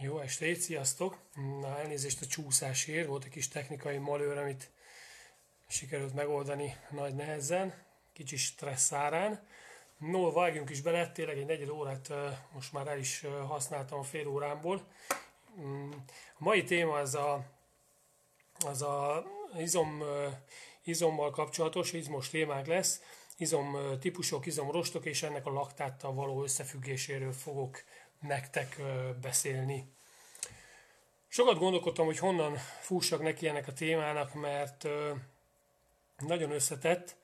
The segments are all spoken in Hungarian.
Jó estét, sziasztok! Na, elnézést a csúszásért, volt egy kis technikai malőr, amit sikerült megoldani nagy nehezen, kicsi stressz árán. No, vágjunk is bele, tényleg egy negyed órát most már el is használtam a fél órámból. Mm, a mai téma az a, az a izom, izommal kapcsolatos, izmos témák lesz. Izom típusok, izomrostok és ennek a laktáttal való összefüggéséről fogok nektek beszélni. Sokat gondolkodtam, hogy honnan fussak neki ennek a témának, mert nagyon összetett.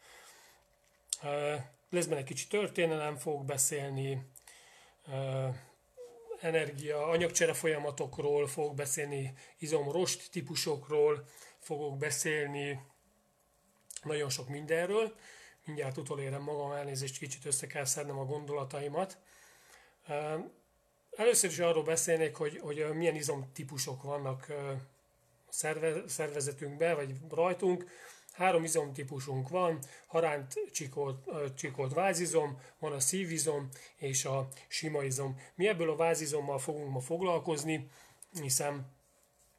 Lesz benne egy kicsi történelem, fogok beszélni energia, anyagcsere folyamatokról, fogok beszélni izomrost típusokról, fogok beszélni nagyon sok mindenről. Mindjárt utolérem magam, elnézést, kicsit össze kell szednem a gondolataimat. Először is arról beszélnék, hogy, hogy milyen izomtípusok vannak szerve, szervezetünkben, vagy rajtunk. Három izomtípusunk van, haránt csikolt, csikolt vázizom, van a szívizom és a sima izom. Mi ebből a vázizommal fogunk ma foglalkozni, hiszen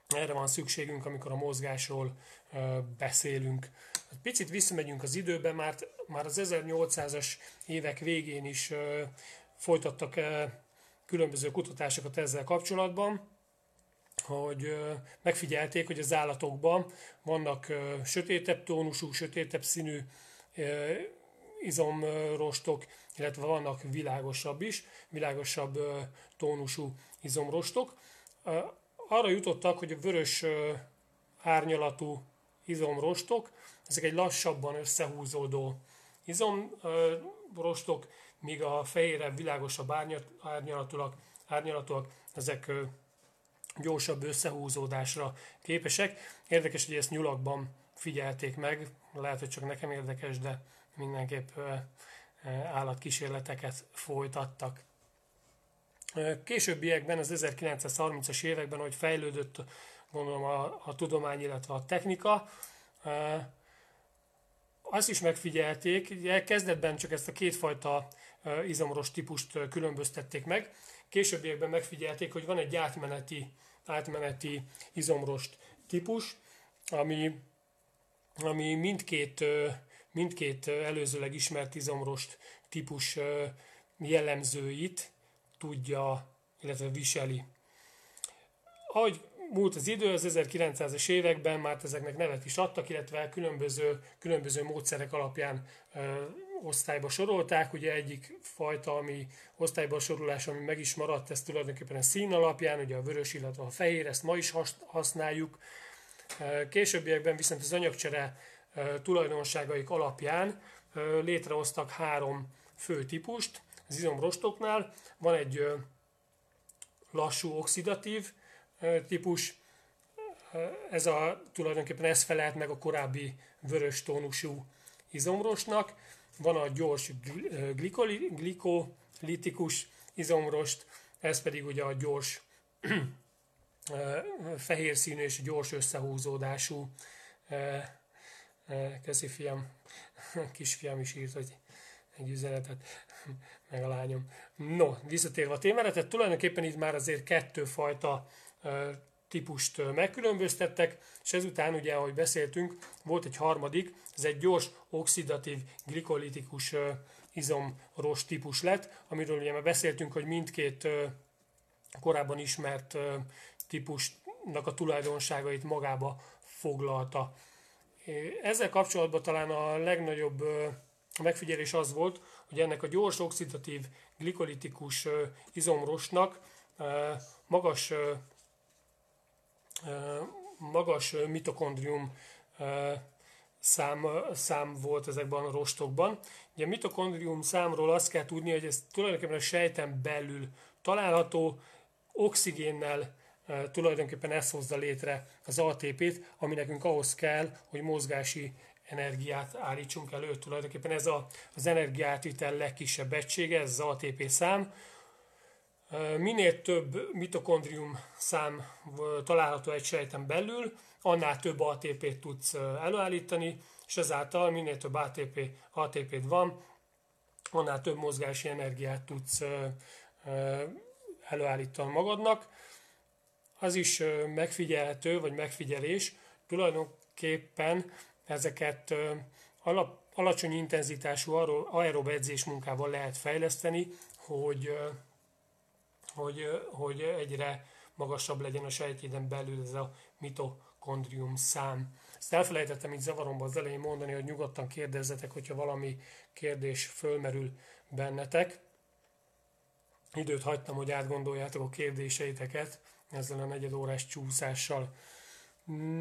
erre van szükségünk, amikor a mozgásról beszélünk. Picit visszamegyünk az időben, mert már az 1800-as évek végén is folytattak különböző kutatásokat ezzel kapcsolatban, hogy megfigyelték, hogy az állatokban vannak sötétebb tónusú, sötétebb színű izomrostok, illetve vannak világosabb is, világosabb tónusú izomrostok. Arra jutottak, hogy a vörös árnyalatú izomrostok, ezek egy lassabban összehúzódó izomrostok, míg a fehérebb, világosabb árnyalatúak, árnyalatúak ezek gyorsabb összehúzódásra képesek. Érdekes, hogy ezt nyulakban figyelték meg, lehet, hogy csak nekem érdekes, de mindenképp állatkísérleteket folytattak. Későbbiekben, az 1930-as években, hogy fejlődött gondolom a, a tudomány, illetve a technika, azt is megfigyelték, kezdetben csak ezt a kétfajta izomros típust különböztették meg. Későbbiekben megfigyelték, hogy van egy átmeneti, átmeneti izomrost típus, ami, ami mindkét, mindkét előzőleg ismert izomrost típus jellemzőit tudja, illetve viseli. Ahogy múlt az idő, az 1900-es években már ezeknek nevet is adtak, illetve különböző, különböző módszerek alapján osztályba sorolták. Ugye egyik fajta, ami osztályba sorolás, ami meg is maradt, ez tulajdonképpen a szín alapján, ugye a vörös, illetve a fehér, ezt ma is használjuk. Későbbiekben viszont az anyagcsere tulajdonságaik alapján létrehoztak három fő típust. Az izomrostoknál van egy lassú oxidatív típus, ez a, tulajdonképpen ez felelt meg a korábbi vörös tónusú izomrostnak. Van a gyors glikolitikus izomrost, ez pedig ugye a gyors fehér színű és gyors összehúzódású Köszi fiam, kisfiam is írt, hogy egy üzenetet, meg a lányom. No, visszatérve a témára, tehát tulajdonképpen itt már azért kettőfajta típust megkülönböztettek, és ezután ugye, ahogy beszéltünk, volt egy harmadik, ez egy gyors oxidatív glikolitikus izomros típus lett, amiről ugye már beszéltünk, hogy mindkét korábban ismert típusnak a tulajdonságait magába foglalta. Ezzel kapcsolatban talán a legnagyobb megfigyelés az volt, hogy ennek a gyors oxidatív glikolitikus izomrosnak magas magas mitokondrium szám, szám volt ezekben a rostokban. Ugye a mitokondrium számról azt kell tudni, hogy ez tulajdonképpen a sejten belül található, oxigénnel tulajdonképpen ez hozza létre az ATP-t, ami nekünk ahhoz kell, hogy mozgási energiát állítsunk elő. Tulajdonképpen ez a, az energiátítel legkisebb egysége, ez az ATP szám. Minél több mitokondrium szám található egy sejten belül, annál több ATP-t tudsz előállítani, és ezáltal minél több ATP, ATP-t van, annál több mozgási energiát tudsz előállítani magadnak. az is megfigyelhető, vagy megfigyelés, tulajdonképpen ezeket alap, alacsony intenzitású aerob edzés munkával lehet fejleszteni, hogy, hogy, hogy egyre magasabb legyen a sejtjéden belül ez a mitokondrium szám. Ezt elfelejtettem így zavaromba az elején mondani, hogy nyugodtan kérdezzetek, hogyha valami kérdés fölmerül bennetek. Időt hagytam, hogy átgondoljátok a kérdéseiteket ezzel a negyed órás csúszással.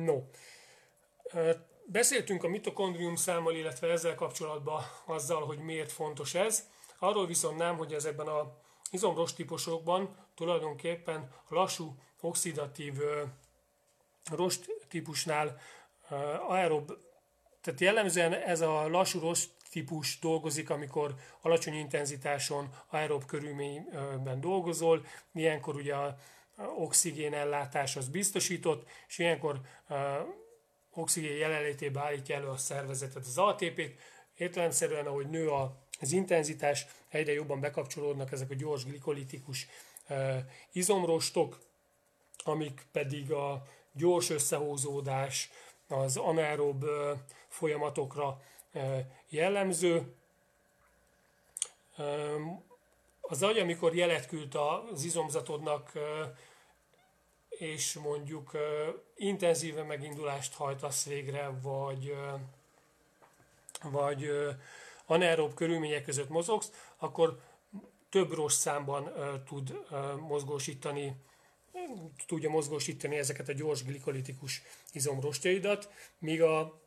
No, beszéltünk a mitokondrium számmal, illetve ezzel kapcsolatban azzal, hogy miért fontos ez. Arról viszont nem, hogy ezekben a izomros típusokban tulajdonképpen a lassú oxidatív rost típusnál aerob, tehát jellemzően ez a lassú rost típus dolgozik, amikor alacsony intenzitáson aerob körülményben dolgozol, ilyenkor ugye a oxigén ellátás az biztosított, és ilyenkor oxigén jelenlétében állítja elő a szervezetet az ATP-t, értelemszerűen, ahogy nő az intenzitás, egyre jobban bekapcsolódnak ezek a gyors glikolitikus izomrostok, amik pedig a gyors összehúzódás, az anaerob folyamatokra jellemző. Az agy, amikor jelet küld az izomzatodnak, és mondjuk intenzíve megindulást hajtasz végre, vagy, vagy anaerob körülmények között mozogsz, akkor több rossz számban tud mozgósítani tudja mozgósítani ezeket a gyors glikolitikus izomrostjaidat, míg a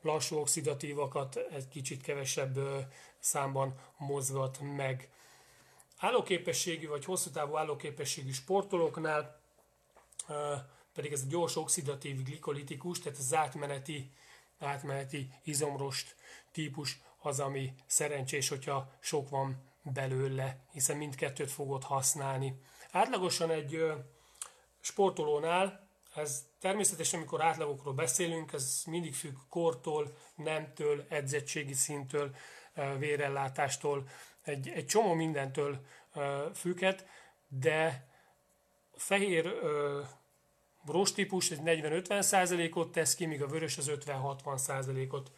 lassú oxidatívakat egy kicsit kevesebb számban mozgat meg. Állóképességű vagy hosszú távú állóképességű sportolóknál pedig ez a gyors oxidatív glikolitikus, tehát az átmeneti, átmeneti izomrost típus az, ami szerencsés, hogyha sok van belőle, hiszen mindkettőt fogod használni. Átlagosan egy sportolónál, ez természetesen, amikor átlagokról beszélünk, ez mindig függ kortól, nemtől, edzettségi szintől, vérellátástól, egy, egy csomó mindentől függhet, de fehér rost típus egy 40-50 százalékot tesz ki, míg a vörös az 50-60 százalékot.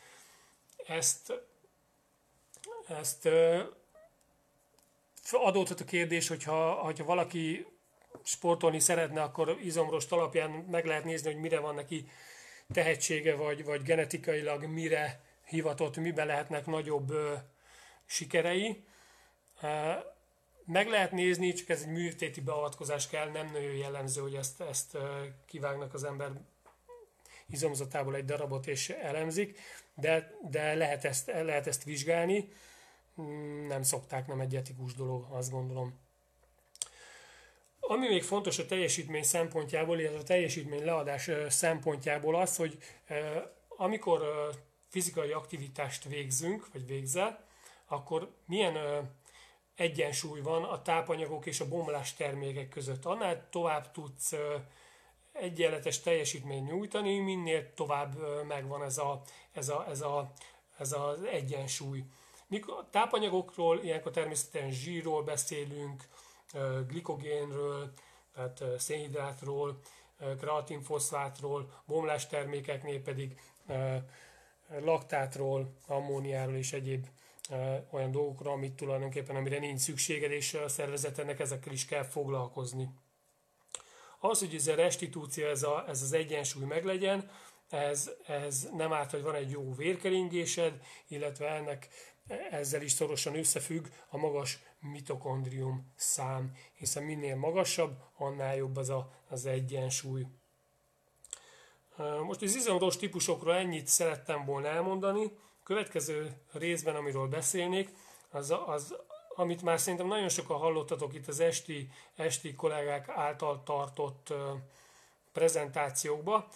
Ezt, ezt adódhat a kérdés, hogyha, hogyha valaki sportolni szeretne, akkor izomrost alapján meg lehet nézni, hogy mire van neki tehetsége, vagy, vagy genetikailag mire hivatott, miben lehetnek nagyobb ö, sikerei. Meg lehet nézni, csak ez egy műtéti beavatkozás kell, nem nagyon jellemző, hogy ezt, ezt kivágnak az ember izomzatából egy darabot és elemzik, de, de lehet, ezt, lehet ezt vizsgálni. Nem szokták, nem egy etikus dolog, azt gondolom. Ami még fontos a teljesítmény szempontjából, illetve a teljesítmény leadás szempontjából az, hogy amikor fizikai aktivitást végzünk, vagy végzel, akkor milyen egyensúly van a tápanyagok és a bomlás termékek között. Annál tovább tudsz egyenletes teljesítmény nyújtani, minél tovább megvan ez, a, ez, a, ez, a, ez az egyensúly. Mikor tápanyagokról, ilyenkor természetesen zsírról beszélünk, glikogénről, tehát szénhidrátról, kreatinfoszfátról, bomlás termékeknél pedig laktátról, ammóniáról és egyéb olyan dolgokra, amit tulajdonképpen amire nincs szükséged, és a szervezetnek ezekkel is kell foglalkozni. Az, hogy ez a restitúció, ez, a, ez az egyensúly meglegyen, ez, ez nem árt, hogy van egy jó vérkeringésed, illetve ennek ezzel is szorosan összefügg a magas mitokondrium szám, hiszen minél magasabb, annál jobb az a, az egyensúly. Most az izomrós típusokról ennyit szerettem volna elmondani. Következő részben, amiről beszélnék, az, az amit már szerintem nagyon sokan hallottatok itt az esti, esti kollégák által tartott prezentációkba,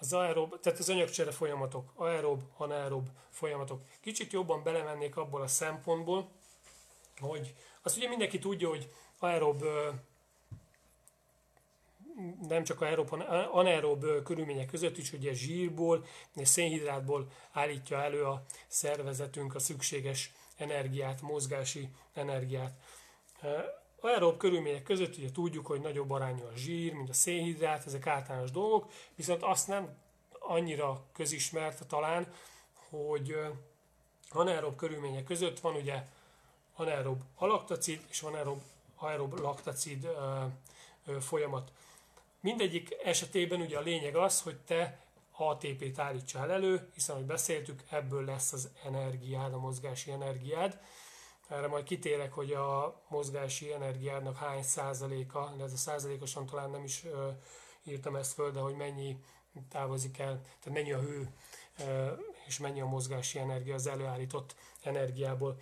az aerob, tehát az anyagcsere folyamatok, aerob, anaerob folyamatok. Kicsit jobban belemennék abból a szempontból, hogy azt ugye mindenki tudja, hogy aerob nem csak aerob, hanem anaerob körülmények között is, ugye zsírból szénhidrátból állítja elő a szervezetünk a szükséges energiát, mozgási energiát. Aerob körülmények között ugye tudjuk, hogy nagyobb arányú a zsír, mint a szénhidrát, ezek általános dolgok, viszont azt nem annyira közismert talán, hogy anaerob körülmények között van ugye anaerob alaktacid és anaerob aerob laktacid folyamat. Mindegyik esetében ugye a lényeg az, hogy te ATP-t állítsál elő, hiszen, hogy beszéltük, ebből lesz az energiád, a mozgási energiád. Erre majd kitérek, hogy a mozgási energiádnak hány százaléka, de ez a százalékosan talán nem is írtam ezt föl, de hogy mennyi távozik el, tehát mennyi a hő és mennyi a mozgási energia az előállított energiából.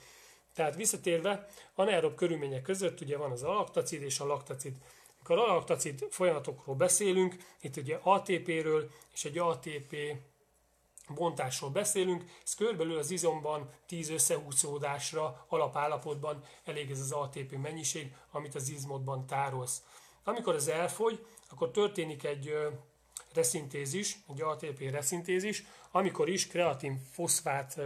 Tehát visszatérve, anaerob körülmények között ugye van az alaktacid és a laktacid. Amikor alaktacid folyamatokról beszélünk, itt ugye ATP-ről és egy ATP bontásról beszélünk, ez körülbelül az izomban 10 összehúzódásra alapállapotban elég ez az ATP mennyiség, amit az izmodban tárolsz. Amikor ez elfogy, akkor történik egy reszintézis, egy ATP reszintézis, amikor is kreatin foszfát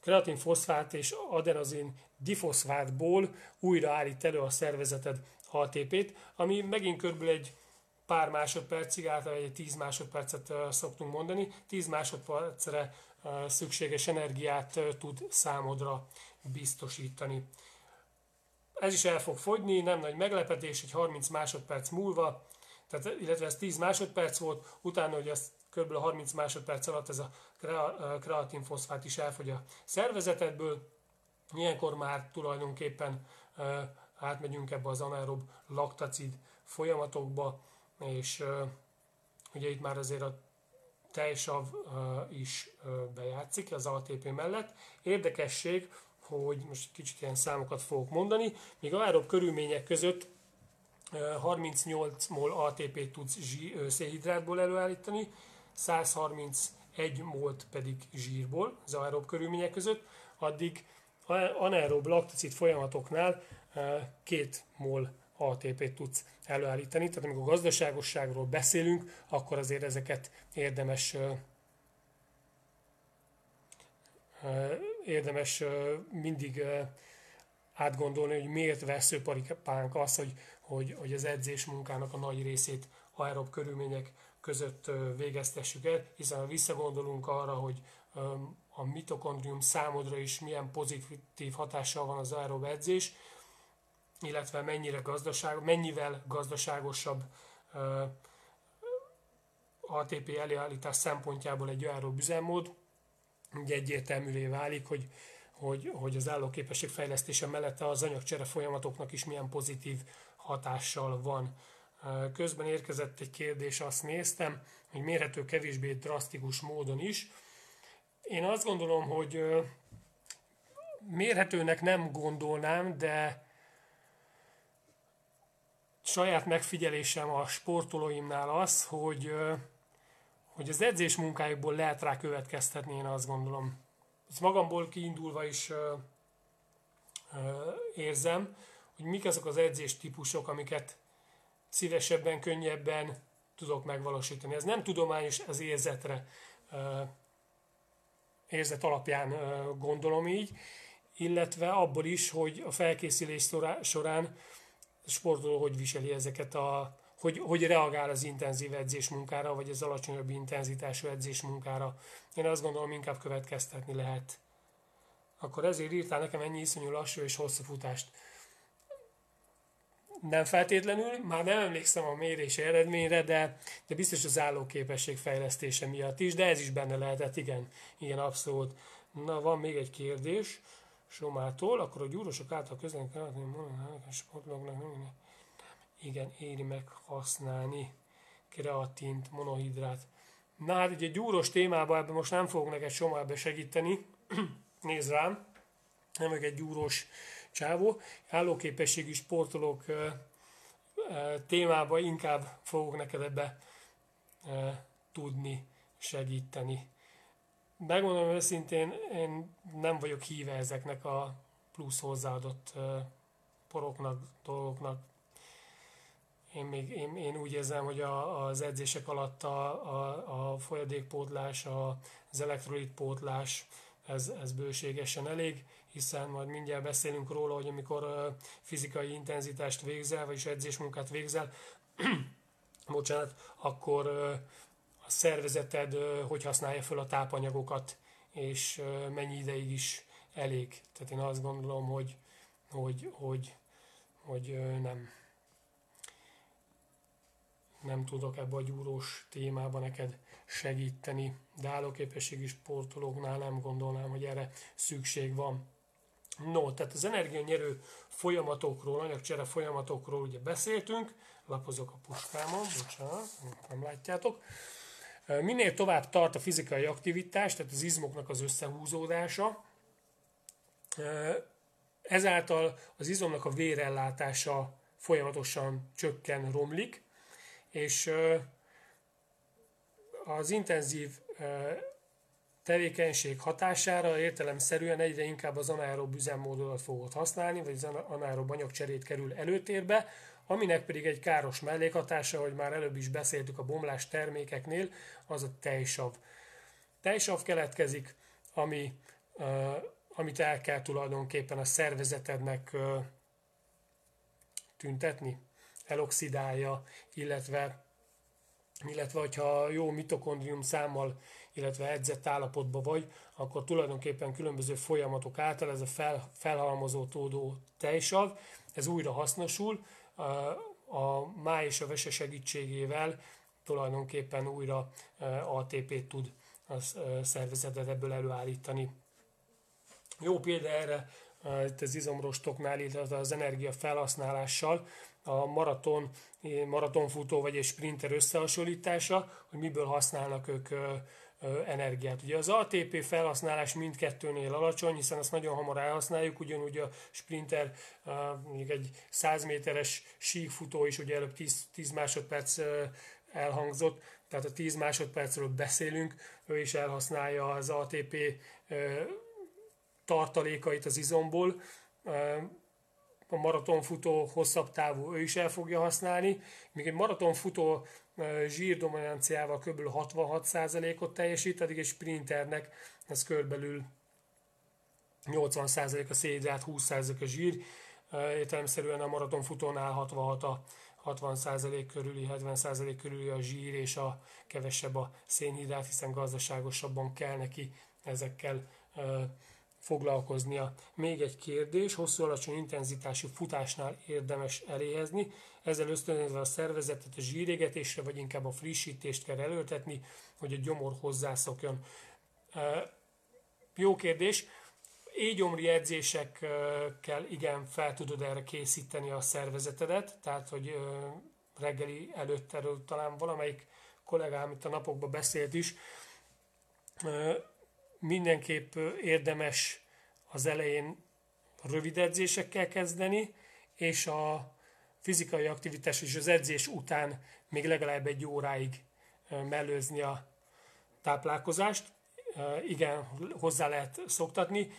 kreatin foszfát és adenozin difoszfátból újraállít elő a szervezeted ATP-t, ami megint körülbelül egy pár másodpercig, általában egy 10 másodpercet szoktunk mondani, 10 másodpercre szükséges energiát tud számodra biztosítani. Ez is el fog fogyni, nem nagy meglepetés, egy 30 másodperc múlva, tehát, illetve ez 10 másodperc volt, utána, hogy ezt kb. 30 másodperc alatt ez a kreatinfoszfát is elfogy a szervezetedből, ilyenkor már tulajdonképpen átmegyünk ebbe az anaerob laktacid folyamatokba, és ugye itt már azért a tejsav is bejátszik az ATP mellett. Érdekesség, hogy most kicsit ilyen számokat fogok mondani, míg aerob körülmények között 38 mol ATP tudsz szénhidrátból előállítani, 131 molt pedig zsírból az aerob körülmények között, addig anaerob laktacid folyamatoknál 2 mol ATP-t tudsz előállítani. Tehát amikor gazdaságosságról beszélünk, akkor azért ezeket érdemes érdemes mindig átgondolni, hogy miért veszőparipánk az, hogy, hogy, hogy az edzés munkának a nagy részét aerob körülmények között végeztessük el, hiszen ha visszagondolunk arra, hogy a mitokondrium számodra is milyen pozitív hatással van az aerob edzés, illetve mennyire gazdaság, mennyivel gazdaságosabb ATP előállítás szempontjából egy aerob üzemmód, ugye egyértelművé válik, hogy, hogy, hogy az állóképesség fejlesztése mellett az anyagcsere folyamatoknak is milyen pozitív hatással van. Közben érkezett egy kérdés, azt néztem, hogy mérhető kevésbé drasztikus módon is. Én azt gondolom, hogy mérhetőnek nem gondolnám, de saját megfigyelésem a sportolóimnál az, hogy, hogy az edzés munkájukból lehet rá következtetni, én azt gondolom. Ezt magamból kiindulva is érzem, hogy mik azok az edzés típusok, amiket szívesebben, könnyebben tudok megvalósítani. Ez nem tudományos, az érzetre, érzet alapján gondolom így, illetve abból is, hogy a felkészülés során sportoló hogy viseli ezeket a, hogy, hogy reagál az intenzív edzés munkára, vagy az alacsonyabb intenzitású edzés munkára. Én azt gondolom, inkább következtetni lehet. Akkor ezért írtál nekem ennyi iszonyú lassú és hosszú futást nem feltétlenül, már nem emlékszem a mérési eredményre, de, de biztos az állóképesség fejlesztése miatt is, de ez is benne lehetett, igen, igen, abszolút. Na, van még egy kérdés Somától, akkor a gyúrosok által közlen sportolóknak nem igen, éri meg használni kreatint, monohidrát. Na hát ugye gyúros témában ebben most nem fogok neked Somába segíteni, nézd rám, nem egy gyúros csávó. Állóképességű sportolók témába inkább fogok neked ebbe tudni segíteni. Megmondom őszintén, én nem vagyok híve ezeknek a plusz hozzáadott poroknak, dolgoknak. Én, még, én, én úgy érzem, hogy a, az edzések alatt a, a, a folyadékpótlás, a, az elektrolitpótlás, ez, ez bőségesen elég, hiszen majd mindjárt beszélünk róla, hogy amikor fizikai intenzitást végzel, vagyis edzésmunkát végzel, bocsánat, akkor szervezeted hogy használja fel a tápanyagokat, és mennyi ideig is elég. Tehát én azt gondolom, hogy, hogy, hogy, hogy nem, nem tudok ebbe a gyúrós témába neked segíteni, de állóképességi sportolóknál nem gondolnám, hogy erre szükség van. No, tehát az energianyerő folyamatokról, anyagcsere folyamatokról ugye beszéltünk, lapozok a puskámon, bocsánat, nem látjátok. Minél tovább tart a fizikai aktivitás, tehát az izmoknak az összehúzódása, ezáltal az izomnak a vérellátása folyamatosan csökken, romlik, és az intenzív tevékenység hatására értelemszerűen egyre inkább az anaerob üzemmódodat fogod használni, vagy az anaerob anyagcserét kerül előtérbe, aminek pedig egy káros mellékhatása, hogy már előbb is beszéltük a bomlás termékeknél, az a tejsav. Tejsav keletkezik, ami, amit el kell tulajdonképpen a szervezetednek tüntetni, eloxidálja, illetve illetve hogyha jó mitokondrium számmal, illetve edzett állapotban vagy, akkor tulajdonképpen különböző folyamatok által ez a fel, felhalmozó tódó tejsav, ez újra hasznosul, a máj és a vese segítségével tulajdonképpen újra ATP-t tud a szervezetet ebből előállítani. Jó példa erre itt az izomrostoknál, illetve az energia felhasználással a maraton, maratonfutó vagy egy sprinter összehasonlítása, hogy miből használnak ők energiát. Ugye az ATP felhasználás mindkettőnél alacsony, hiszen azt nagyon hamar elhasználjuk, ugyanúgy a sprinter, mondjuk egy 100 méteres síkfutó is ugye előbb 10, 10 másodperc elhangzott, tehát a 10 másodpercről beszélünk, ő is elhasználja az ATP tartalékait az izomból, a maratonfutó hosszabb távú ő is el fogja használni, míg egy maratonfutó zsírdominanciával kb. 66%-ot teljesít, addig egy sprinternek ez körülbelül 80% a szénhidrát, 20% a zsír, értelemszerűen a maratonfutónál 66 a 60% körüli, 70% körüli a zsír és a kevesebb a szénhidrát, hiszen gazdaságosabban kell neki ezekkel foglalkoznia. Még egy kérdés, hosszú alacsony intenzitású futásnál érdemes eléhezni, ezzel ösztönözve a szervezetet a zsírégetésre, vagy inkább a frissítést kell előtetni, hogy a gyomor hozzászokjon. Jó kérdés. Égyomri edzésekkel igen fel tudod erre készíteni a szervezetedet, tehát hogy reggeli előtt erről talán valamelyik kollégám itt a napokban beszélt is, mindenképp érdemes az elején rövid edzésekkel kezdeni, és a fizikai aktivitás és az edzés után még legalább egy óráig mellőzni a táplálkozást. Igen, hozzá lehet szoktatni.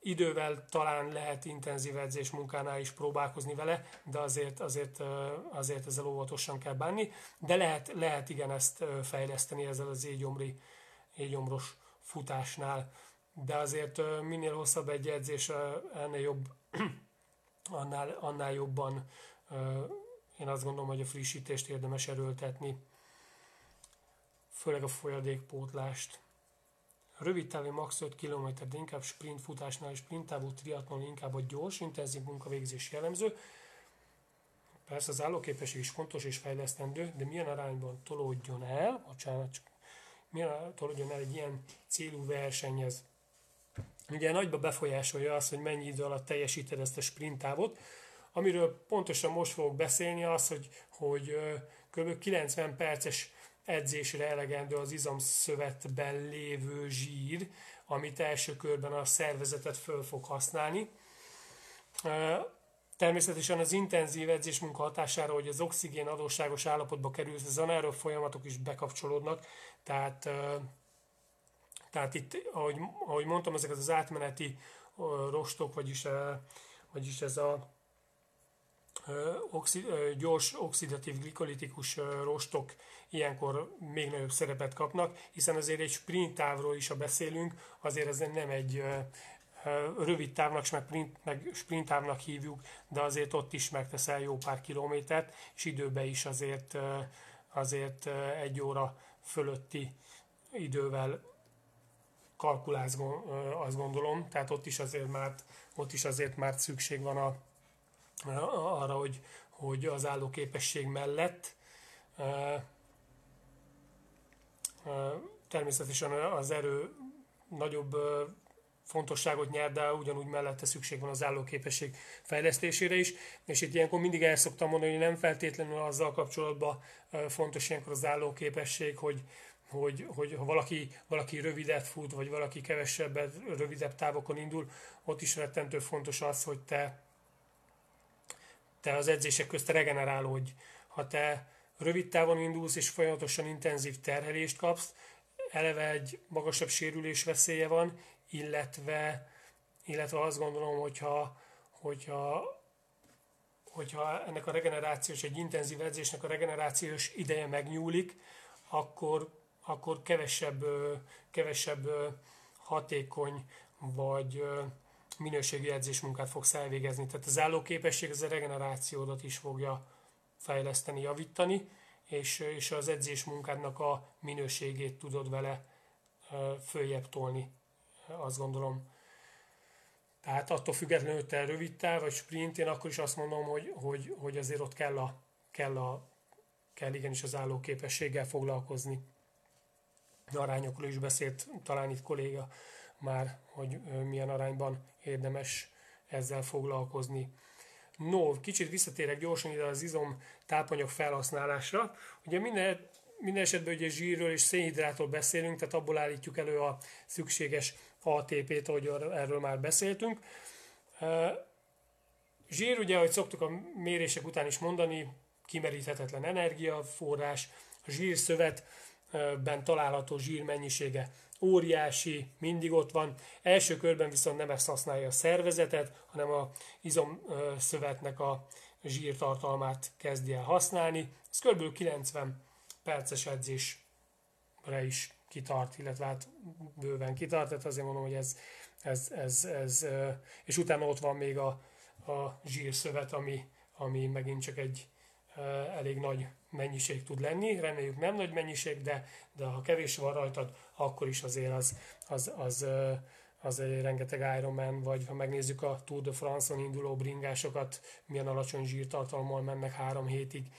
Idővel talán lehet intenzív edzés munkánál is próbálkozni vele, de azért, azért, azért ezzel óvatosan kell bánni. De lehet, lehet igen ezt fejleszteni ezzel az égyomri, égyomros futásnál, de azért minél hosszabb egy edzés, ennél jobb, annál, annál jobban én azt gondolom, hogy a frissítést érdemes erőltetni, főleg a folyadékpótlást. Rövid távú max. 5 km, de inkább sprint futásnál és sprint távú triatlon inkább a gyors, intenzív munkavégzés jellemző. Persze az állóképesség is fontos és fejlesztendő, de milyen arányban tolódjon el, bocsánat, csak tolódjon el egy ilyen célú versenyhez. Ugye nagyba befolyásolja az, hogy mennyi idő alatt teljesíted ezt a sprint távot, amiről pontosan most fogok beszélni, az, hogy, hogy kb. 90 perces edzésre elegendő az izomszövetben lévő zsír, amit első körben a szervezetet föl fog használni. Természetesen az intenzív edzés munka hatására, hogy az oxigén adósságos állapotba kerül, az anaerob folyamatok is bekapcsolódnak, tehát, tehát itt, ahogy, ahoy mondtam, ezek az átmeneti rostok, vagyis, vagyis ez a oxi, gyors oxidatív glikolitikus rostok ilyenkor még nagyobb szerepet kapnak, hiszen azért egy sprint távról is, ha beszélünk, azért ez nem egy rövid távnak, meg, sprint, meg sprint távnak hívjuk, de azért ott is megteszel jó pár kilométert, és időben is azért, azért egy óra fölötti idővel kalkulálsz, azt gondolom, tehát ott is azért már, ott is azért már szükség van a, arra, hogy, hogy az állóképesség mellett természetesen az erő nagyobb fontosságot nyer, de ugyanúgy mellette szükség van az állóképesség fejlesztésére is. És itt ilyenkor mindig el szoktam mondani, hogy nem feltétlenül azzal kapcsolatban fontos ilyenkor az állóképesség, hogy, hogy, hogy ha valaki, valaki rövidet fut, vagy valaki kevesebbet, rövidebb távokon indul, ott is rettentő fontos az, hogy te, te az edzések közt regenerálódj. Ha te rövid távon indulsz, és folyamatosan intenzív terhelést kapsz, eleve egy magasabb sérülés veszélye van, illetve, illetve azt gondolom, hogyha, hogyha, hogyha ennek a regenerációs, egy intenzív edzésnek a regenerációs ideje megnyúlik, akkor, akkor kevesebb, kevesebb hatékony vagy minőségi edzésmunkát fogsz elvégezni. Tehát az állóképesség az a regenerációdat is fogja fejleszteni, javítani, és, és az edzés munkádnak a minőségét tudod vele följebb tolni, azt gondolom. Tehát attól függetlenül, hogy te rövid táv vagy sprint, én akkor is azt mondom, hogy, hogy, hogy azért ott kell, a, kell, a, kell igenis az állóképességgel foglalkozni. Arányokról is beszélt talán itt kolléga már, hogy milyen arányban érdemes ezzel foglalkozni. No, kicsit visszatérek gyorsan ide az izom tápanyag felhasználásra. Ugye minden, minden esetben ugye zsírről és szénhidrátról beszélünk, tehát abból állítjuk elő a szükséges ATP-t, ahogy erről már beszéltünk. Zsír, ugye, ahogy szoktuk a mérések után is mondani, kimeríthetetlen energiaforrás, a zsírszövetben található zsír mennyisége óriási, mindig ott van. Első körben viszont nem ezt használja a szervezetet, hanem a izomszövetnek a zsírtartalmát kezdi el használni. Ez kb. 90 perces edzésre is kitart, illetve hát bőven kitart, tehát azért mondom, hogy ez, ez, ez, ez és utána ott van még a, a zsírszövet, ami, ami megint csak egy elég nagy mennyiség tud lenni, reméljük nem nagy mennyiség, de, de ha kevés van rajtad, akkor is azért az, az, az, az egy rengeteg Ironman, vagy ha megnézzük a Tour de France-on induló bringásokat, milyen alacsony zsírtartalommal mennek három hétig,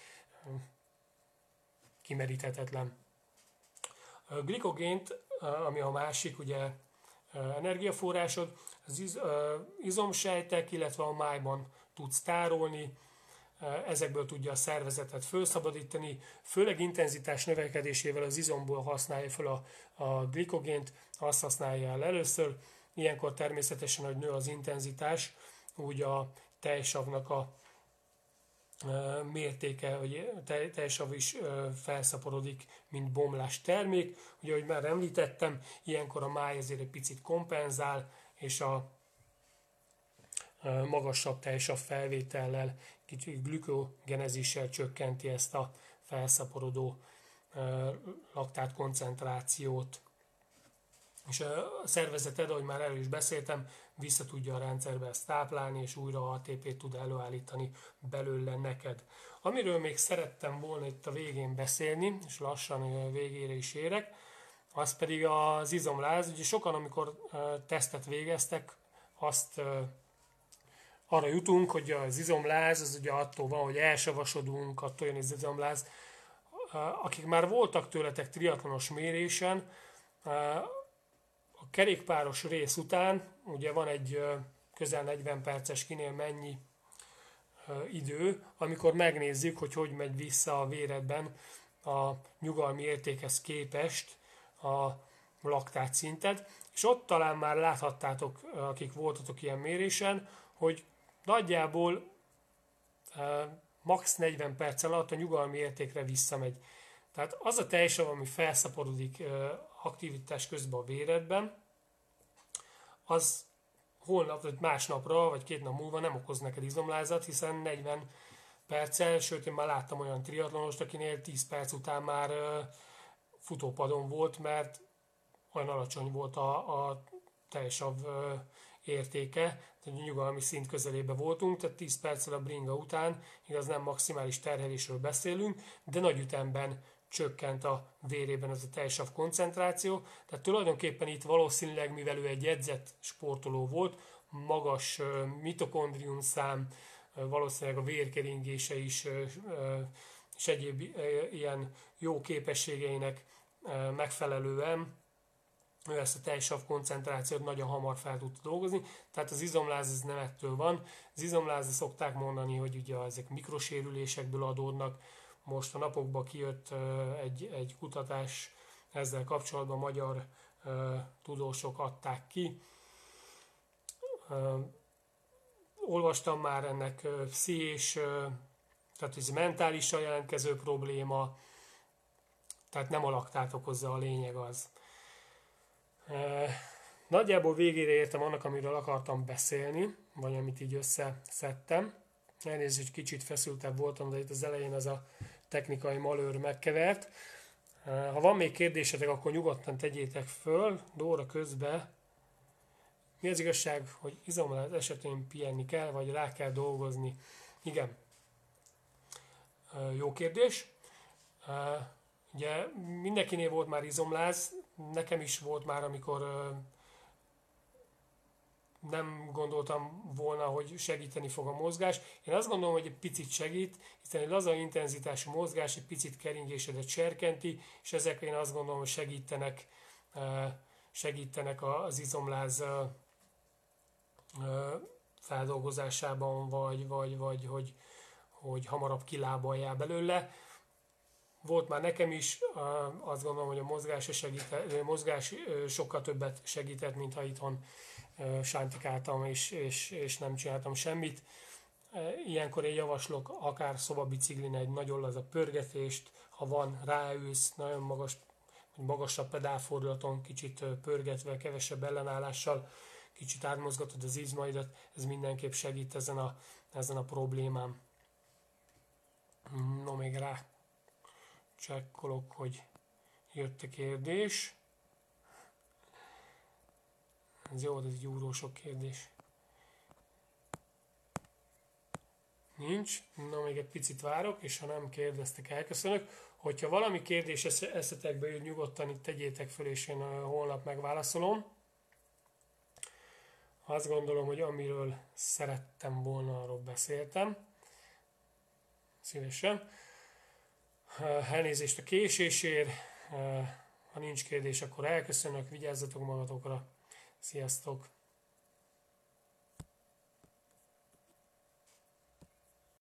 kimeríthetetlen. A glikogént, ami a másik ugye energiaforrásod, az iz, izomsejtek, illetve a májban tudsz tárolni, ezekből tudja a szervezetet felszabadítani, főleg intenzitás növekedésével az izomból használja fel a, a glikogént, azt használja el először, ilyenkor természetesen, hogy nő az intenzitás, úgy a tejsavnak a mértéke, hogy tejsav is felszaporodik, mint bomlás termék. Ugye, ahogy már említettem, ilyenkor a máj ezért egy picit kompenzál, és a magasabb tejsav felvétellel kicsit glükogenezissel csökkenti ezt a felszaporodó laktát koncentrációt. És a szervezeted, ahogy már elő is beszéltem, vissza tudja a rendszerbe ezt táplálni, és újra ATP-t tud előállítani belőle neked. Amiről még szerettem volna itt a végén beszélni, és lassan végére is érek, az pedig az izomláz. Ugye sokan, amikor tesztet végeztek, azt arra jutunk, hogy az izomláz az ugye attól van, hogy elsavasodunk, attól jön az izomláz. Akik már voltak tőletek triatlonos mérésen, kerékpáros rész után, ugye van egy közel 40 perces kinél mennyi idő, amikor megnézzük, hogy hogy megy vissza a véredben a nyugalmi értékhez képest a laktát szinted, és ott talán már láthattátok, akik voltatok ilyen mérésen, hogy nagyjából max 40 perc alatt a nyugalmi értékre visszamegy. Tehát az a tejsav, ami felszaporodik aktivitás közben a véredben, az holnap, vagy másnapra, vagy két nap múlva nem okoz neked izomlázat, hiszen 40 perccel, sőt én már láttam olyan triatlonost, akinél 10 perc után már futópadon volt, mert olyan alacsony volt a, a teljesav értéke, tehát nyugalmi szint közelébe voltunk, tehát 10 perccel a bringa után, igaz nem maximális terhelésről beszélünk, de nagy ütemben csökkent a vérében ez a tejsav koncentráció. Tehát tulajdonképpen itt valószínűleg, mivel ő egy edzett sportoló volt, magas mitokondrium szám, valószínűleg a vérkeringése is és egyéb ilyen jó képességeinek megfelelően ő ezt a tejsav koncentrációt nagyon hamar fel tudta dolgozni, tehát az izomláz ez nem ettől van. Az izomláz szokták mondani, hogy ugye ezek mikrosérülésekből adódnak. Most a napokban kijött egy, egy kutatás ezzel kapcsolatban magyar tudósok adták ki. Olvastam már ennek pszichés, tehát ez mentálisan jelentkező probléma, tehát nem a laktát okozza a lényeg az. Nagyjából végére értem annak, amiről akartam beszélni, vagy amit így összeszedtem. Elnézést, hogy kicsit feszültebb voltam, de itt az elején ez a technikai malőr megkevert. Ha van még kérdésetek, akkor nyugodtan tegyétek föl. Dóra közben mi az igazság, hogy izomláz esetén pihenni kell, vagy rá kell dolgozni? Igen. Jó kérdés. Ugye mindenkinél volt már izomláz, nekem is volt már, amikor nem gondoltam volna, hogy segíteni fog a mozgás. Én azt gondolom, hogy egy picit segít, hiszen egy laza intenzitású mozgás egy picit keringésedet serkenti, és ezek én azt gondolom, hogy segítenek, segítenek az izomláz feldolgozásában, vagy, vagy, vagy hogy, hogy hamarabb kilábaljál belőle. Volt már nekem is, azt gondolom, hogy a mozgás, segített, mozgás sokkal többet segített, mint ha itthon sántikáltam és, és, és nem csináltam semmit. Ilyenkor én javaslok akár szobabiciklin egy nagyon laza pörgetést, ha van, ráülsz, nagyon magas, magasabb pedálfordulaton, kicsit pörgetve, kevesebb ellenállással, kicsit átmozgatod az izmaidat, ez mindenképp segít ezen a, ezen a problémám. No, még rá csekkolok, hogy jött a kérdés. Ez jó, ez egy úró sok kérdés. Nincs. Na, még egy picit várok, és ha nem kérdeztek, elköszönök. Hogyha valami kérdés eszetekbe jön, nyugodtan itt tegyétek föl, és én holnap megválaszolom. Azt gondolom, hogy amiről szerettem volna, arról beszéltem. Szívesen. Elnézést a késésért. Ha nincs kérdés, akkor elköszönök, vigyázzatok magatokra. Sziasztok!